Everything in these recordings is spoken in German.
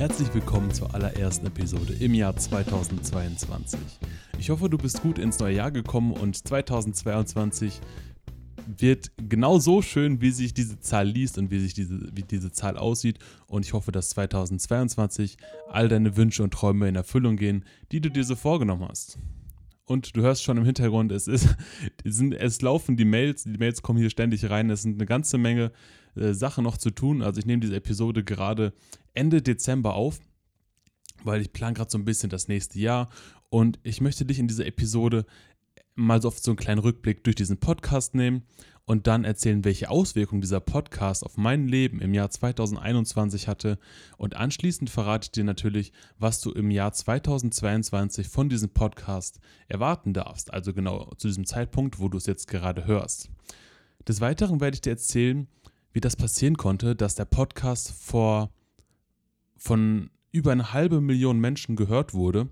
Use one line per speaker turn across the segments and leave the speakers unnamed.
Herzlich willkommen zur allerersten Episode im Jahr 2022. Ich hoffe, du bist gut ins neue Jahr gekommen und 2022 wird genau so schön, wie sich diese Zahl liest und wie sich diese, wie diese Zahl aussieht. Und ich hoffe, dass 2022 all deine Wünsche und Träume in Erfüllung gehen, die du dir so vorgenommen hast. Und du hörst schon im Hintergrund, es, ist, es, sind, es laufen die Mails, die Mails kommen hier ständig rein. Es sind eine ganze Menge äh, Sachen noch zu tun. Also ich nehme diese Episode gerade Ende Dezember auf, weil ich plane gerade so ein bisschen das nächste Jahr. Und ich möchte dich in dieser Episode mal so auf so einen kleinen Rückblick durch diesen Podcast nehmen und dann erzählen, welche Auswirkungen dieser Podcast auf mein Leben im Jahr 2021 hatte. Und anschließend verrate ich dir natürlich, was du im Jahr 2022 von diesem Podcast erwarten darfst. Also genau zu diesem Zeitpunkt, wo du es jetzt gerade hörst. Des Weiteren werde ich dir erzählen, wie das passieren konnte, dass der Podcast vor von über eine halbe Million Menschen gehört wurde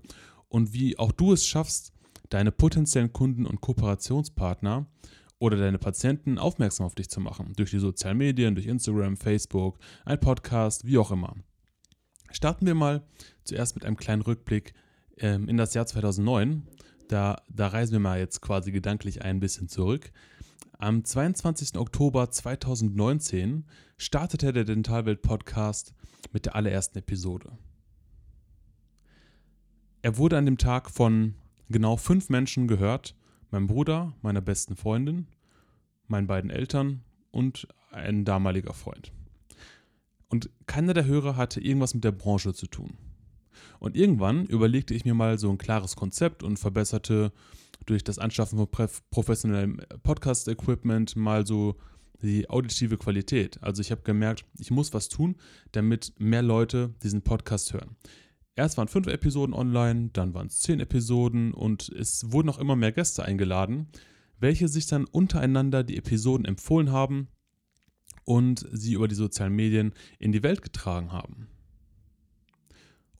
und wie auch du es schaffst, deine potenziellen Kunden und Kooperationspartner oder deine Patienten aufmerksam auf dich zu machen. Durch die sozialen Medien, durch Instagram, Facebook, ein Podcast, wie auch immer. Starten wir mal zuerst mit einem kleinen Rückblick ähm, in das Jahr 2009. Da, da reisen wir mal jetzt quasi gedanklich ein bisschen zurück. Am 22. Oktober 2019 startete der Dentalwelt Podcast mit der allerersten Episode. Er wurde an dem Tag von genau fünf Menschen gehört. Mein Bruder, meiner besten Freundin, meinen beiden Eltern und ein damaliger Freund. Und keiner der Hörer hatte irgendwas mit der Branche zu tun. Und irgendwann überlegte ich mir mal so ein klares Konzept und verbesserte durch das Anschaffen von professionellem Podcast-Equipment mal so die auditive Qualität. Also ich habe gemerkt, ich muss was tun, damit mehr Leute diesen Podcast hören. Erst waren fünf Episoden online, dann waren es zehn Episoden und es wurden auch immer mehr Gäste eingeladen, welche sich dann untereinander die Episoden empfohlen haben und sie über die sozialen Medien in die Welt getragen haben.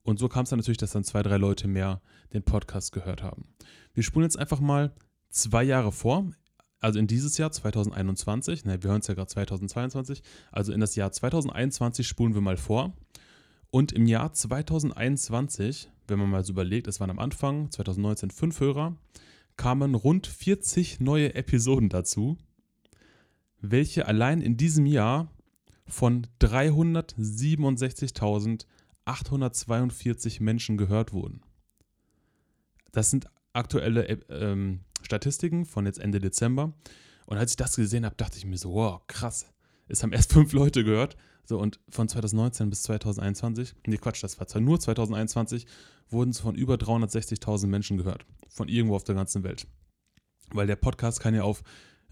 Und so kam es dann natürlich, dass dann zwei, drei Leute mehr den Podcast gehört haben. Wir spulen jetzt einfach mal zwei Jahre vor, also in dieses Jahr 2021, ne, wir hören es ja gerade 2022, also in das Jahr 2021 spulen wir mal vor. Und im Jahr 2021, wenn man mal so überlegt, es waren am Anfang 2019 fünf Hörer, kamen rund 40 neue Episoden dazu, welche allein in diesem Jahr von 367.842 Menschen gehört wurden. Das sind aktuelle äh, ähm, Statistiken von jetzt Ende Dezember. Und als ich das gesehen habe, dachte ich mir so, wow, krass. Es haben erst fünf Leute gehört so, und von 2019 bis 2021, nee, Quatsch, das war zwar nur 2021, wurden es von über 360.000 Menschen gehört. Von irgendwo auf der ganzen Welt. Weil der Podcast kann ja auf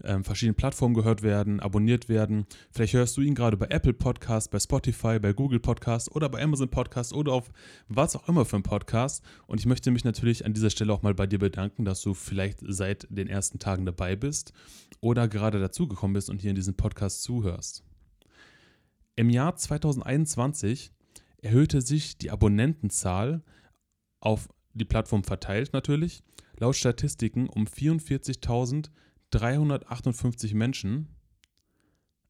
ähm, verschiedenen Plattformen gehört werden, abonniert werden. Vielleicht hörst du ihn gerade bei Apple Podcast, bei Spotify, bei Google Podcast oder bei Amazon Podcast oder auf was auch immer für ein Podcast. Und ich möchte mich natürlich an dieser Stelle auch mal bei dir bedanken, dass du vielleicht seit den ersten Tagen dabei bist oder gerade dazugekommen bist und hier in diesem Podcast zuhörst. Im Jahr 2021 erhöhte sich die Abonnentenzahl auf die Plattform verteilt natürlich, laut Statistiken um 44.358 Menschen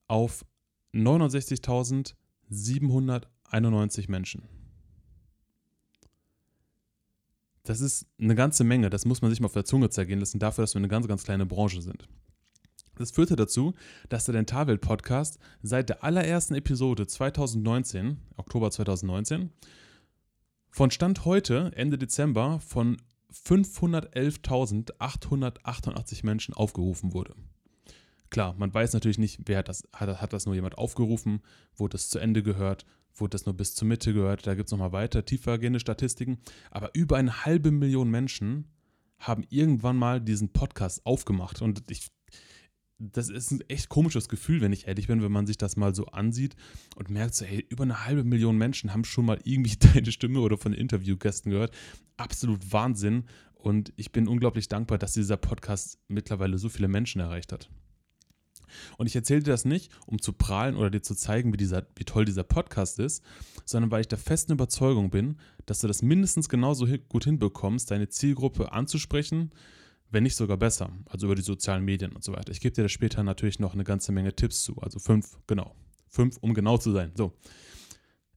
auf 69.791 Menschen. Das ist eine ganze Menge, das muss man sich mal auf der Zunge zergehen lassen, dafür, dass wir eine ganz, ganz kleine Branche sind. Das führte dazu, dass der Dentalwelt-Podcast seit der allerersten Episode 2019, Oktober 2019, von Stand heute, Ende Dezember, von 511.888 Menschen aufgerufen wurde. Klar, man weiß natürlich nicht, wer hat das, hat, hat das nur jemand aufgerufen, wurde das zu Ende gehört, wurde das nur bis zur Mitte gehört, da gibt es nochmal weiter tiefergehende Statistiken, aber über eine halbe Million Menschen haben irgendwann mal diesen Podcast aufgemacht. Und ich das ist ein echt komisches Gefühl, wenn ich ehrlich bin, wenn man sich das mal so ansieht und merkt so, hey, über eine halbe Million Menschen haben schon mal irgendwie deine Stimme oder von Interviewgästen gehört. Absolut Wahnsinn. Und ich bin unglaublich dankbar, dass dieser Podcast mittlerweile so viele Menschen erreicht hat. Und ich erzähle dir das nicht, um zu prahlen oder dir zu zeigen, wie, dieser, wie toll dieser Podcast ist, sondern weil ich der festen Überzeugung bin, dass du das mindestens genauso gut hinbekommst, deine Zielgruppe anzusprechen, wenn nicht sogar besser, also über die sozialen Medien und so weiter. Ich gebe dir da später natürlich noch eine ganze Menge Tipps zu, also fünf, genau. Fünf, um genau zu sein. So.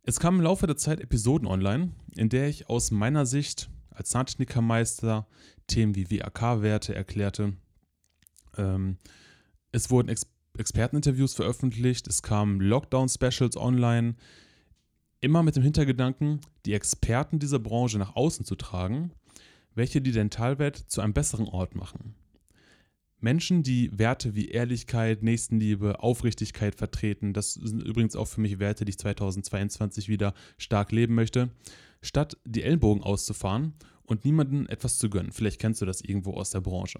Es kamen im Laufe der Zeit Episoden online, in der ich aus meiner Sicht als Zahntechnikermeister Themen wie WAK-Werte erklärte. Ähm, es wurden Ex Experteninterviews veröffentlicht, es kamen Lockdown-Specials online, immer mit dem Hintergedanken, die Experten dieser Branche nach außen zu tragen, welche die Dentalwelt zu einem besseren Ort machen. Menschen, die Werte wie Ehrlichkeit, Nächstenliebe, Aufrichtigkeit vertreten, das sind übrigens auch für mich Werte, die ich 2022 wieder stark leben möchte, statt die Ellenbogen auszufahren und niemandem etwas zu gönnen. Vielleicht kennst du das irgendwo aus der Branche.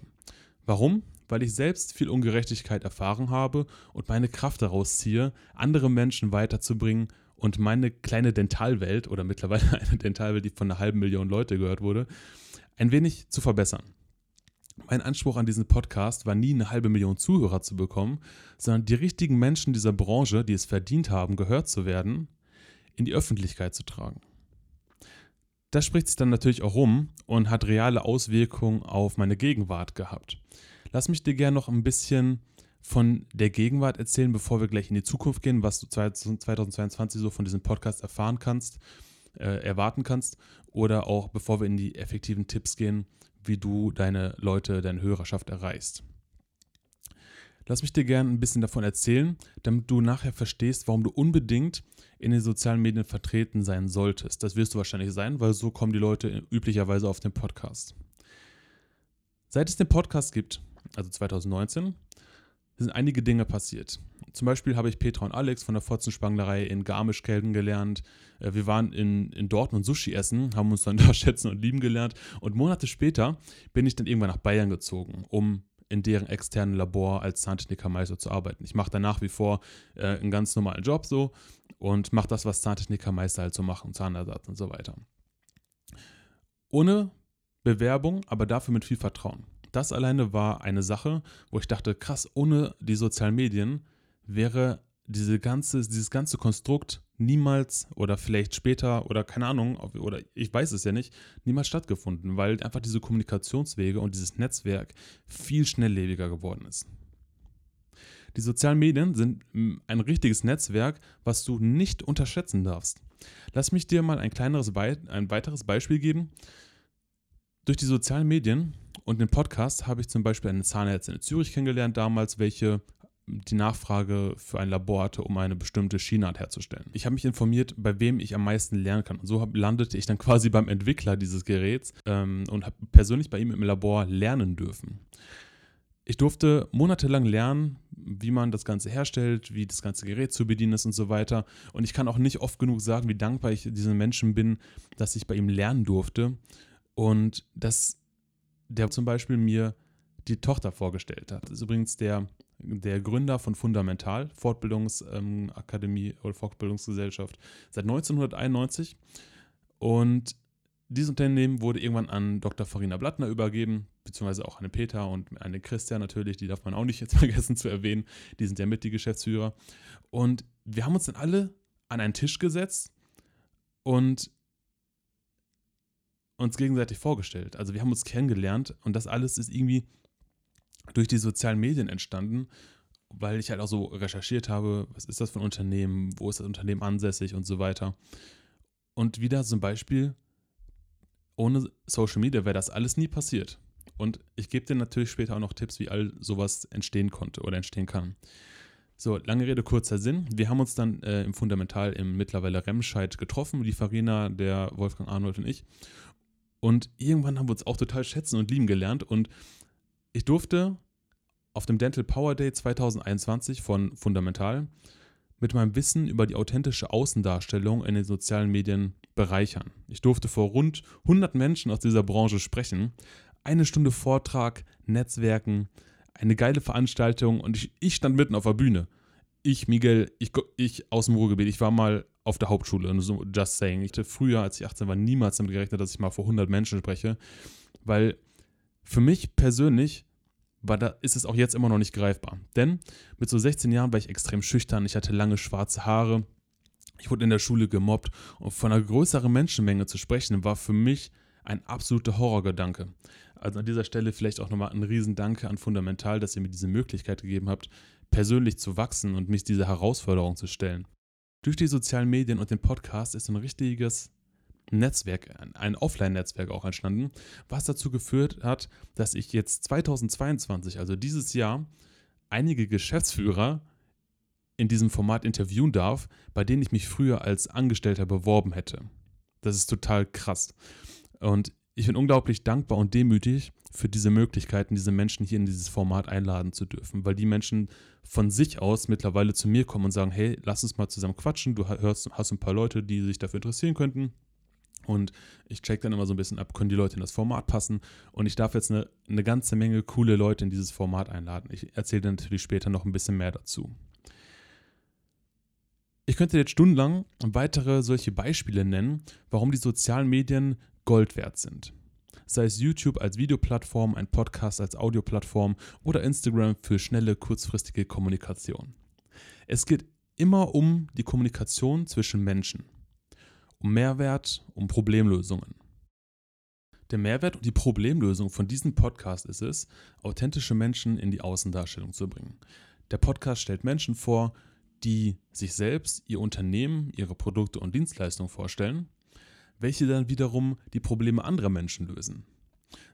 Warum? Weil ich selbst viel Ungerechtigkeit erfahren habe und meine Kraft daraus ziehe, andere Menschen weiterzubringen und meine kleine Dentalwelt oder mittlerweile eine Dentalwelt, die von einer halben Million Leute gehört wurde, ein wenig zu verbessern. Mein Anspruch an diesen Podcast war nie eine halbe Million Zuhörer zu bekommen, sondern die richtigen Menschen dieser Branche, die es verdient haben, gehört zu werden, in die Öffentlichkeit zu tragen. Das spricht sich dann natürlich auch rum und hat reale Auswirkungen auf meine Gegenwart gehabt. Lass mich dir gerne noch ein bisschen von der Gegenwart erzählen, bevor wir gleich in die Zukunft gehen, was du 2022 so von diesem Podcast erfahren kannst, äh, erwarten kannst, oder auch bevor wir in die effektiven Tipps gehen, wie du deine Leute, deine Hörerschaft erreichst. Lass mich dir gerne ein bisschen davon erzählen, damit du nachher verstehst, warum du unbedingt in den sozialen Medien vertreten sein solltest. Das wirst du wahrscheinlich sein, weil so kommen die Leute üblicherweise auf den Podcast. Seit es den Podcast gibt, also 2019, sind einige Dinge passiert. Zum Beispiel habe ich Petra und Alex von der Fotzenspanglerei in Garmisch kennengelernt. Äh, wir waren in, in Dortmund Sushi essen, haben uns dann da schätzen und lieben gelernt. Und Monate später bin ich dann irgendwann nach Bayern gezogen, um in deren externen Labor als Zahntechnikermeister zu arbeiten. Ich mache da nach wie vor äh, einen ganz normalen Job so und mache das, was Zahntechnikermeister halt so machen, Zahnersatz und so weiter. Ohne Bewerbung, aber dafür mit viel Vertrauen. Das alleine war eine Sache, wo ich dachte, krass, ohne die sozialen Medien wäre diese ganze, dieses ganze Konstrukt niemals oder vielleicht später oder keine Ahnung, oder ich weiß es ja nicht, niemals stattgefunden, weil einfach diese Kommunikationswege und dieses Netzwerk viel schnelllebiger geworden ist. Die sozialen Medien sind ein richtiges Netzwerk, was du nicht unterschätzen darfst. Lass mich dir mal ein kleineres, ein weiteres Beispiel geben. Durch die sozialen Medien und den Podcast habe ich zum Beispiel eine Zahnärztin in Zürich kennengelernt damals, welche die Nachfrage für ein Labor hatte, um eine bestimmte Schienart herzustellen. Ich habe mich informiert, bei wem ich am meisten lernen kann. Und so landete ich dann quasi beim Entwickler dieses Geräts ähm, und habe persönlich bei ihm im Labor lernen dürfen. Ich durfte monatelang lernen, wie man das Ganze herstellt, wie das ganze Gerät zu bedienen ist und so weiter. Und ich kann auch nicht oft genug sagen, wie dankbar ich diesen Menschen bin, dass ich bei ihm lernen durfte. Und dass der zum Beispiel mir die Tochter vorgestellt hat. Das ist übrigens der der Gründer von Fundamental, Fortbildungsakademie ähm, oder Fortbildungsgesellschaft, seit 1991. Und dieses Unternehmen wurde irgendwann an Dr. Farina Blattner übergeben, beziehungsweise auch an Peter und an den Christian natürlich, die darf man auch nicht jetzt vergessen zu erwähnen. Die sind ja mit die Geschäftsführer. Und wir haben uns dann alle an einen Tisch gesetzt und uns gegenseitig vorgestellt. Also wir haben uns kennengelernt und das alles ist irgendwie durch die sozialen Medien entstanden, weil ich halt auch so recherchiert habe, was ist das für ein Unternehmen, wo ist das Unternehmen ansässig und so weiter. Und wieder zum Beispiel, ohne Social Media wäre das alles nie passiert. Und ich gebe dir natürlich später auch noch Tipps, wie all sowas entstehen konnte oder entstehen kann. So, lange Rede, kurzer Sinn. Wir haben uns dann äh, im Fundamental im mittlerweile Remscheid getroffen, die Farina, der Wolfgang Arnold und ich. Und irgendwann haben wir uns auch total schätzen und lieben gelernt. Und ich durfte auf dem Dental Power Day 2021 von Fundamental mit meinem Wissen über die authentische Außendarstellung in den sozialen Medien bereichern. Ich durfte vor rund 100 Menschen aus dieser Branche sprechen. Eine Stunde Vortrag, Netzwerken, eine geile Veranstaltung und ich, ich stand mitten auf der Bühne. Ich, Miguel, ich, ich aus dem Ruhrgebiet, ich war mal auf der Hauptschule, so just saying. Ich hatte früher, als ich 18 war, niemals damit gerechnet, dass ich mal vor 100 Menschen spreche, weil für mich persönlich war da, ist es auch jetzt immer noch nicht greifbar. Denn mit so 16 Jahren war ich extrem schüchtern, ich hatte lange schwarze Haare, ich wurde in der Schule gemobbt und von einer größeren Menschenmenge zu sprechen, war für mich ein absoluter Horrorgedanke. Also an dieser Stelle vielleicht auch nochmal ein Riesendanke an Fundamental, dass ihr mir diese Möglichkeit gegeben habt, persönlich zu wachsen und mich dieser Herausforderung zu stellen. Durch die sozialen Medien und den Podcast ist ein richtiges Netzwerk, ein Offline-Netzwerk auch entstanden, was dazu geführt hat, dass ich jetzt 2022, also dieses Jahr, einige Geschäftsführer in diesem Format interviewen darf, bei denen ich mich früher als Angestellter beworben hätte. Das ist total krass. Und ich bin unglaublich dankbar und demütig für diese Möglichkeiten, diese Menschen hier in dieses Format einladen zu dürfen, weil die Menschen von sich aus mittlerweile zu mir kommen und sagen, hey, lass uns mal zusammen quatschen, du hörst, hast ein paar Leute, die sich dafür interessieren könnten. Und ich check dann immer so ein bisschen ab, können die Leute in das Format passen. Und ich darf jetzt eine, eine ganze Menge coole Leute in dieses Format einladen. Ich erzähle natürlich später noch ein bisschen mehr dazu. Ich könnte jetzt stundenlang weitere solche Beispiele nennen, warum die sozialen Medien Gold wert sind. Sei es YouTube als Videoplattform, ein Podcast als Audioplattform oder Instagram für schnelle, kurzfristige Kommunikation. Es geht immer um die Kommunikation zwischen Menschen, um Mehrwert, um Problemlösungen. Der Mehrwert und die Problemlösung von diesem Podcast ist es, authentische Menschen in die Außendarstellung zu bringen. Der Podcast stellt Menschen vor, die sich selbst, ihr Unternehmen, ihre Produkte und Dienstleistungen vorstellen, welche dann wiederum die Probleme anderer Menschen lösen.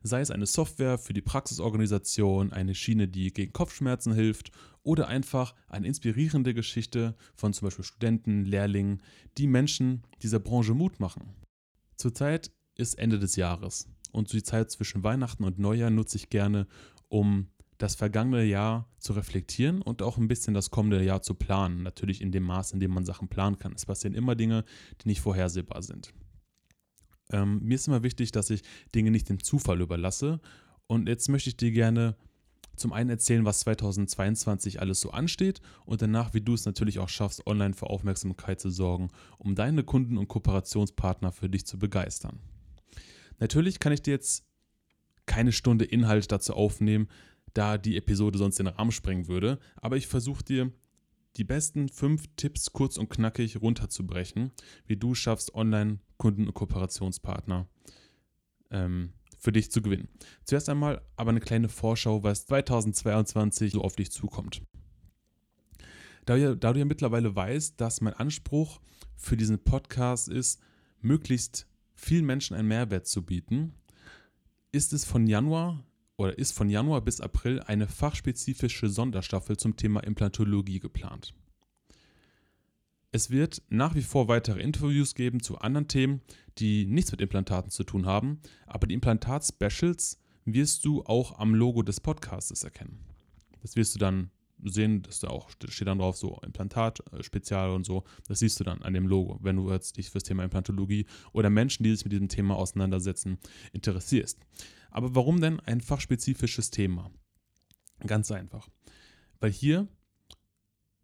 Sei es eine Software für die Praxisorganisation, eine Schiene, die gegen Kopfschmerzen hilft oder einfach eine inspirierende Geschichte von zum Beispiel Studenten, Lehrlingen, die Menschen dieser Branche Mut machen. Zurzeit ist Ende des Jahres und die Zeit zwischen Weihnachten und Neujahr nutze ich gerne, um das vergangene Jahr zu reflektieren und auch ein bisschen das kommende Jahr zu planen. Natürlich in dem Maß, in dem man Sachen planen kann. Es passieren immer Dinge, die nicht vorhersehbar sind. Ähm, mir ist immer wichtig, dass ich Dinge nicht dem Zufall überlasse. Und jetzt möchte ich dir gerne zum einen erzählen, was 2022 alles so ansteht und danach, wie du es natürlich auch schaffst, online für Aufmerksamkeit zu sorgen, um deine Kunden und Kooperationspartner für dich zu begeistern. Natürlich kann ich dir jetzt keine Stunde Inhalt dazu aufnehmen, da die Episode sonst den Rahmen sprengen würde. Aber ich versuche dir die besten fünf Tipps kurz und knackig runterzubrechen, wie du schaffst, online Kunden und Kooperationspartner ähm, für dich zu gewinnen. Zuerst einmal aber eine kleine Vorschau, was 2022 so auf dich zukommt. Da, da du ja mittlerweile weißt, dass mein Anspruch für diesen Podcast ist, möglichst vielen Menschen einen Mehrwert zu bieten, ist es von Januar oder ist von Januar bis April eine fachspezifische Sonderstaffel zum Thema Implantologie geplant. Es wird nach wie vor weitere Interviews geben zu anderen Themen, die nichts mit Implantaten zu tun haben, aber die Implantat-Specials wirst du auch am Logo des Podcasts erkennen. Das wirst du dann sehen, dass da auch steht dann drauf so Implantat-Spezial und so. Das siehst du dann an dem Logo, wenn du jetzt dich für das Thema Implantologie oder Menschen, die sich mit diesem Thema auseinandersetzen, interessierst. Aber warum denn ein fachspezifisches Thema? Ganz einfach. Weil hier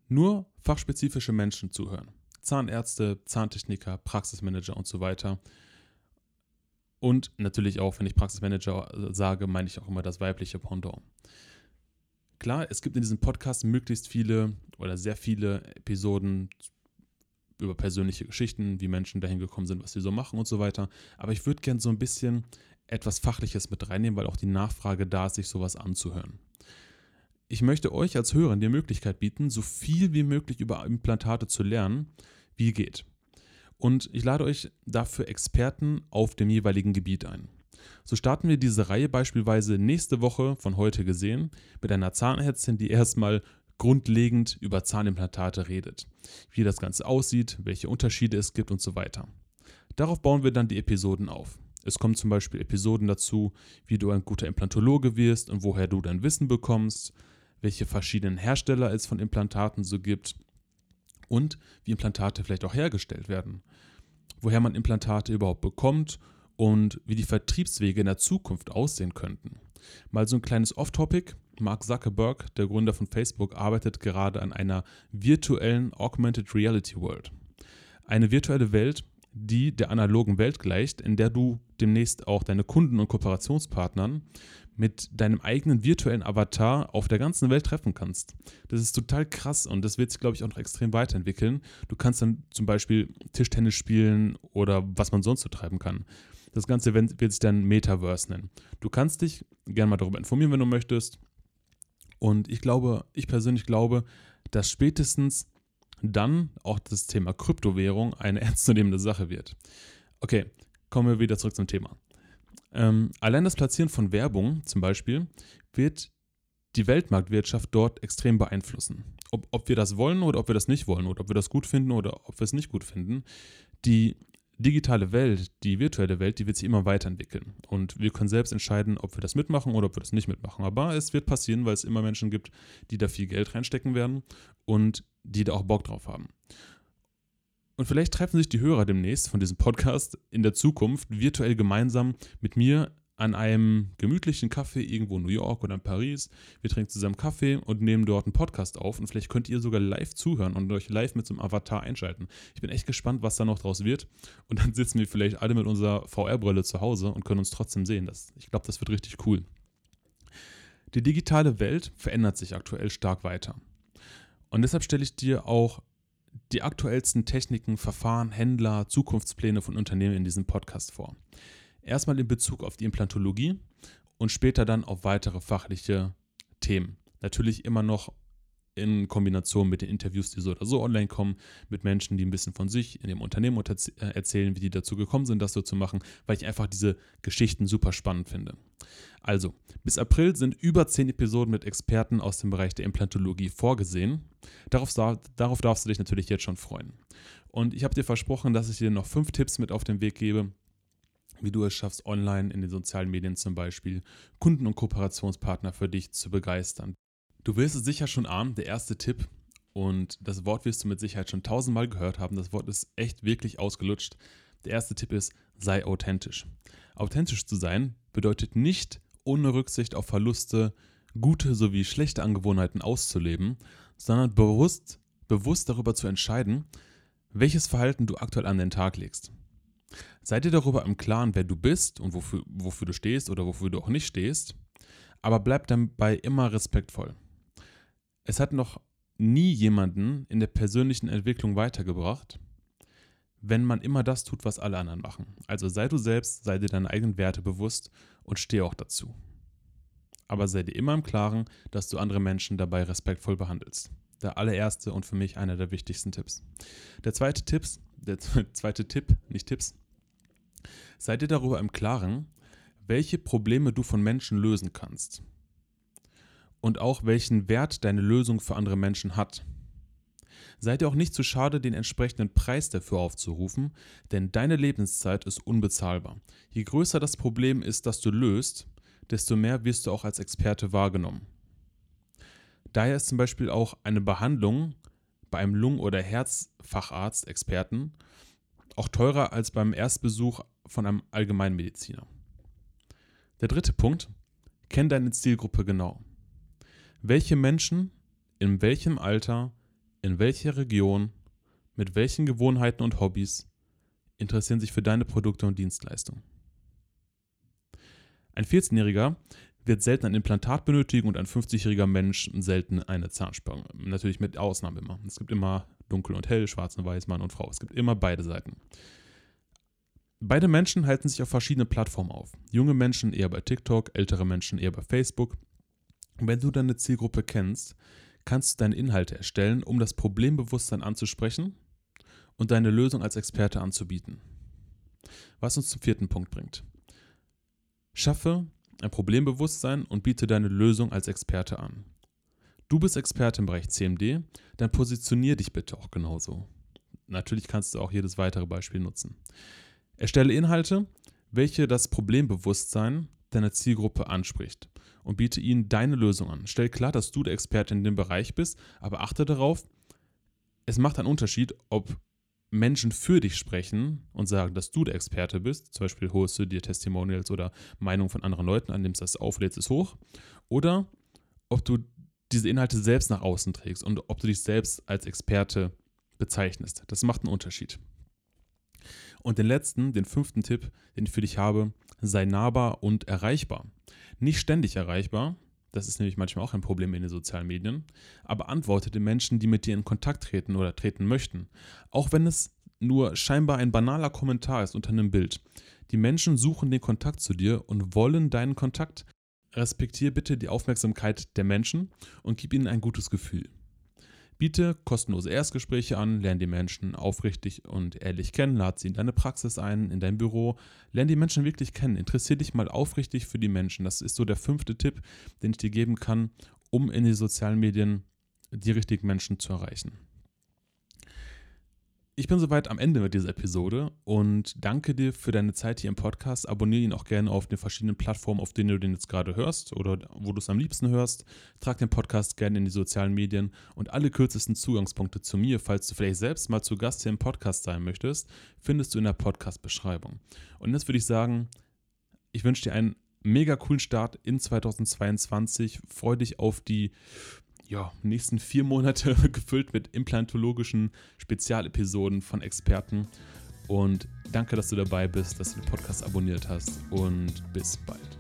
nur fachspezifische Menschen zuhören. Zahnärzte, Zahntechniker, Praxismanager und so weiter. Und natürlich auch, wenn ich Praxismanager sage, meine ich auch immer das weibliche Pendant. Klar, es gibt in diesem Podcast möglichst viele oder sehr viele Episoden über persönliche Geschichten, wie Menschen dahin gekommen sind, was sie so machen und so weiter. Aber ich würde gerne so ein bisschen etwas Fachliches mit reinnehmen, weil auch die Nachfrage da ist, sich sowas anzuhören. Ich möchte euch als Hörer die Möglichkeit bieten, so viel wie möglich über Implantate zu lernen, wie geht. Und ich lade euch dafür Experten auf dem jeweiligen Gebiet ein. So starten wir diese Reihe beispielsweise nächste Woche von heute gesehen mit einer Zahnärztin, die erstmal grundlegend über Zahnimplantate redet, wie das Ganze aussieht, welche Unterschiede es gibt und so weiter. Darauf bauen wir dann die Episoden auf. Es kommen zum Beispiel Episoden dazu, wie du ein guter Implantologe wirst und woher du dein Wissen bekommst, welche verschiedenen Hersteller es von Implantaten so gibt und wie Implantate vielleicht auch hergestellt werden, woher man Implantate überhaupt bekommt und wie die Vertriebswege in der Zukunft aussehen könnten. Mal so ein kleines Off-Topic. Mark Zuckerberg, der Gründer von Facebook, arbeitet gerade an einer virtuellen Augmented Reality World. Eine virtuelle Welt, die der analogen Welt gleicht, in der du demnächst auch deine Kunden und Kooperationspartnern mit deinem eigenen virtuellen Avatar auf der ganzen Welt treffen kannst. Das ist total krass und das wird sich, glaube ich, auch noch extrem weiterentwickeln. Du kannst dann zum Beispiel Tischtennis spielen oder was man sonst so treiben kann. Das Ganze wird sich dann Metaverse nennen. Du kannst dich gerne mal darüber informieren, wenn du möchtest. Und ich glaube, ich persönlich glaube, dass spätestens dann auch das Thema Kryptowährung eine ernstzunehmende Sache wird. Okay, kommen wir wieder zurück zum Thema. Ähm, allein das Platzieren von Werbung zum Beispiel wird die Weltmarktwirtschaft dort extrem beeinflussen. Ob, ob wir das wollen oder ob wir das nicht wollen oder ob wir das gut finden oder ob wir es nicht gut finden, die digitale Welt, die virtuelle Welt, die wird sich immer weiterentwickeln. Und wir können selbst entscheiden, ob wir das mitmachen oder ob wir das nicht mitmachen. Aber es wird passieren, weil es immer Menschen gibt, die da viel Geld reinstecken werden und die da auch Bock drauf haben. Und vielleicht treffen sich die Hörer demnächst von diesem Podcast in der Zukunft virtuell gemeinsam mit mir an einem gemütlichen Kaffee irgendwo in New York oder in Paris. Wir trinken zusammen Kaffee und nehmen dort einen Podcast auf und vielleicht könnt ihr sogar live zuhören und euch live mit so einem Avatar einschalten. Ich bin echt gespannt, was da noch draus wird. Und dann sitzen wir vielleicht alle mit unserer VR-Brille zu Hause und können uns trotzdem sehen. Das, ich glaube, das wird richtig cool. Die digitale Welt verändert sich aktuell stark weiter. Und deshalb stelle ich dir auch die aktuellsten Techniken, Verfahren, Händler, Zukunftspläne von Unternehmen in diesem Podcast vor. Erstmal in Bezug auf die Implantologie und später dann auf weitere fachliche Themen. Natürlich immer noch in Kombination mit den Interviews, die so oder so online kommen, mit Menschen, die ein bisschen von sich in dem Unternehmen äh, erzählen, wie die dazu gekommen sind, das so zu machen, weil ich einfach diese Geschichten super spannend finde. Also, bis April sind über zehn Episoden mit Experten aus dem Bereich der Implantologie vorgesehen. Darauf, darauf darfst du dich natürlich jetzt schon freuen. Und ich habe dir versprochen, dass ich dir noch fünf Tipps mit auf den Weg gebe, wie du es schaffst, online in den sozialen Medien zum Beispiel Kunden und Kooperationspartner für dich zu begeistern. Du wirst es sicher schon ahnen, der erste Tipp, und das Wort wirst du mit Sicherheit schon tausendmal gehört haben, das Wort ist echt wirklich ausgelutscht. Der erste Tipp ist, sei authentisch. Authentisch zu sein bedeutet nicht, ohne Rücksicht auf Verluste, gute sowie schlechte Angewohnheiten auszuleben, sondern bewusst, bewusst darüber zu entscheiden, welches Verhalten du aktuell an den Tag legst. Sei dir darüber im Klaren, wer du bist und wofür, wofür du stehst oder wofür du auch nicht stehst, aber bleib dabei immer respektvoll. Es hat noch nie jemanden in der persönlichen Entwicklung weitergebracht, wenn man immer das tut, was alle anderen machen. Also sei du selbst, sei dir deine eigenen Werte bewusst und steh auch dazu. Aber sei dir immer im Klaren, dass du andere Menschen dabei respektvoll behandelst. Der allererste und für mich einer der wichtigsten Tipps. Der zweite Tipp, der zweite Tipp, nicht Tipps, Sei dir darüber im Klaren, welche Probleme du von Menschen lösen kannst. Und auch welchen Wert deine Lösung für andere Menschen hat. Sei dir auch nicht zu schade, den entsprechenden Preis dafür aufzurufen, denn deine Lebenszeit ist unbezahlbar. Je größer das Problem ist, das du löst, desto mehr wirst du auch als Experte wahrgenommen. Daher ist zum Beispiel auch eine Behandlung bei einem Lungen- oder Herzfacharzt, Experten, auch teurer als beim Erstbesuch von einem Allgemeinmediziner. Der dritte Punkt, kenn deine Zielgruppe genau. Welche Menschen in welchem Alter, in welcher Region, mit welchen Gewohnheiten und Hobbys interessieren sich für deine Produkte und Dienstleistungen? Ein 14-Jähriger wird selten ein Implantat benötigen und ein 50-jähriger Mensch selten eine Zahnspange. Natürlich mit Ausnahmen immer. Es gibt immer dunkel und hell, schwarz und weiß, Mann und Frau. Es gibt immer beide Seiten. Beide Menschen halten sich auf verschiedenen Plattformen auf. Junge Menschen eher bei TikTok, ältere Menschen eher bei Facebook. Wenn du deine Zielgruppe kennst, kannst du deine Inhalte erstellen, um das Problembewusstsein anzusprechen und deine Lösung als Experte anzubieten. Was uns zum vierten Punkt bringt. Schaffe ein Problembewusstsein und biete deine Lösung als Experte an. Du bist Experte im Bereich CMD, dann positionier dich bitte auch genauso. Natürlich kannst du auch jedes weitere Beispiel nutzen. Erstelle Inhalte, welche das Problembewusstsein deiner Zielgruppe anspricht und biete ihnen deine Lösung an. Stell klar, dass du der Experte in dem Bereich bist, aber achte darauf, es macht einen Unterschied, ob Menschen für dich sprechen und sagen, dass du der Experte bist, zum Beispiel holst du dir Testimonials oder Meinungen von anderen Leuten an, nimmst das auf, lädst es hoch, oder ob du diese Inhalte selbst nach außen trägst und ob du dich selbst als Experte bezeichnest. Das macht einen Unterschied. Und den letzten, den fünften Tipp, den ich für dich habe, sei nahbar und erreichbar. Nicht ständig erreichbar, das ist nämlich manchmal auch ein Problem in den sozialen Medien, aber antworte den Menschen, die mit dir in Kontakt treten oder treten möchten. Auch wenn es nur scheinbar ein banaler Kommentar ist unter einem Bild. Die Menschen suchen den Kontakt zu dir und wollen deinen Kontakt. Respektiere bitte die Aufmerksamkeit der Menschen und gib ihnen ein gutes Gefühl. Biete kostenlose Erstgespräche an, lerne die Menschen aufrichtig und ehrlich kennen, lade sie in deine Praxis ein, in dein Büro, lerne die Menschen wirklich kennen, interessiere dich mal aufrichtig für die Menschen. Das ist so der fünfte Tipp, den ich dir geben kann, um in die sozialen Medien die richtigen Menschen zu erreichen ich bin soweit am Ende mit dieser Episode und danke dir für deine Zeit hier im Podcast. Abonniere ihn auch gerne auf den verschiedenen Plattformen, auf denen du den jetzt gerade hörst oder wo du es am liebsten hörst. Trag den Podcast gerne in die sozialen Medien und alle kürzesten Zugangspunkte zu mir, falls du vielleicht selbst mal zu Gast hier im Podcast sein möchtest, findest du in der Podcast-Beschreibung. Und jetzt würde ich sagen, ich wünsche dir einen mega coolen Start in 2022. Freue dich auf die ja, nächsten vier Monate gefüllt mit implantologischen Spezialepisoden von Experten. Und danke, dass du dabei bist, dass du den Podcast abonniert hast und bis bald.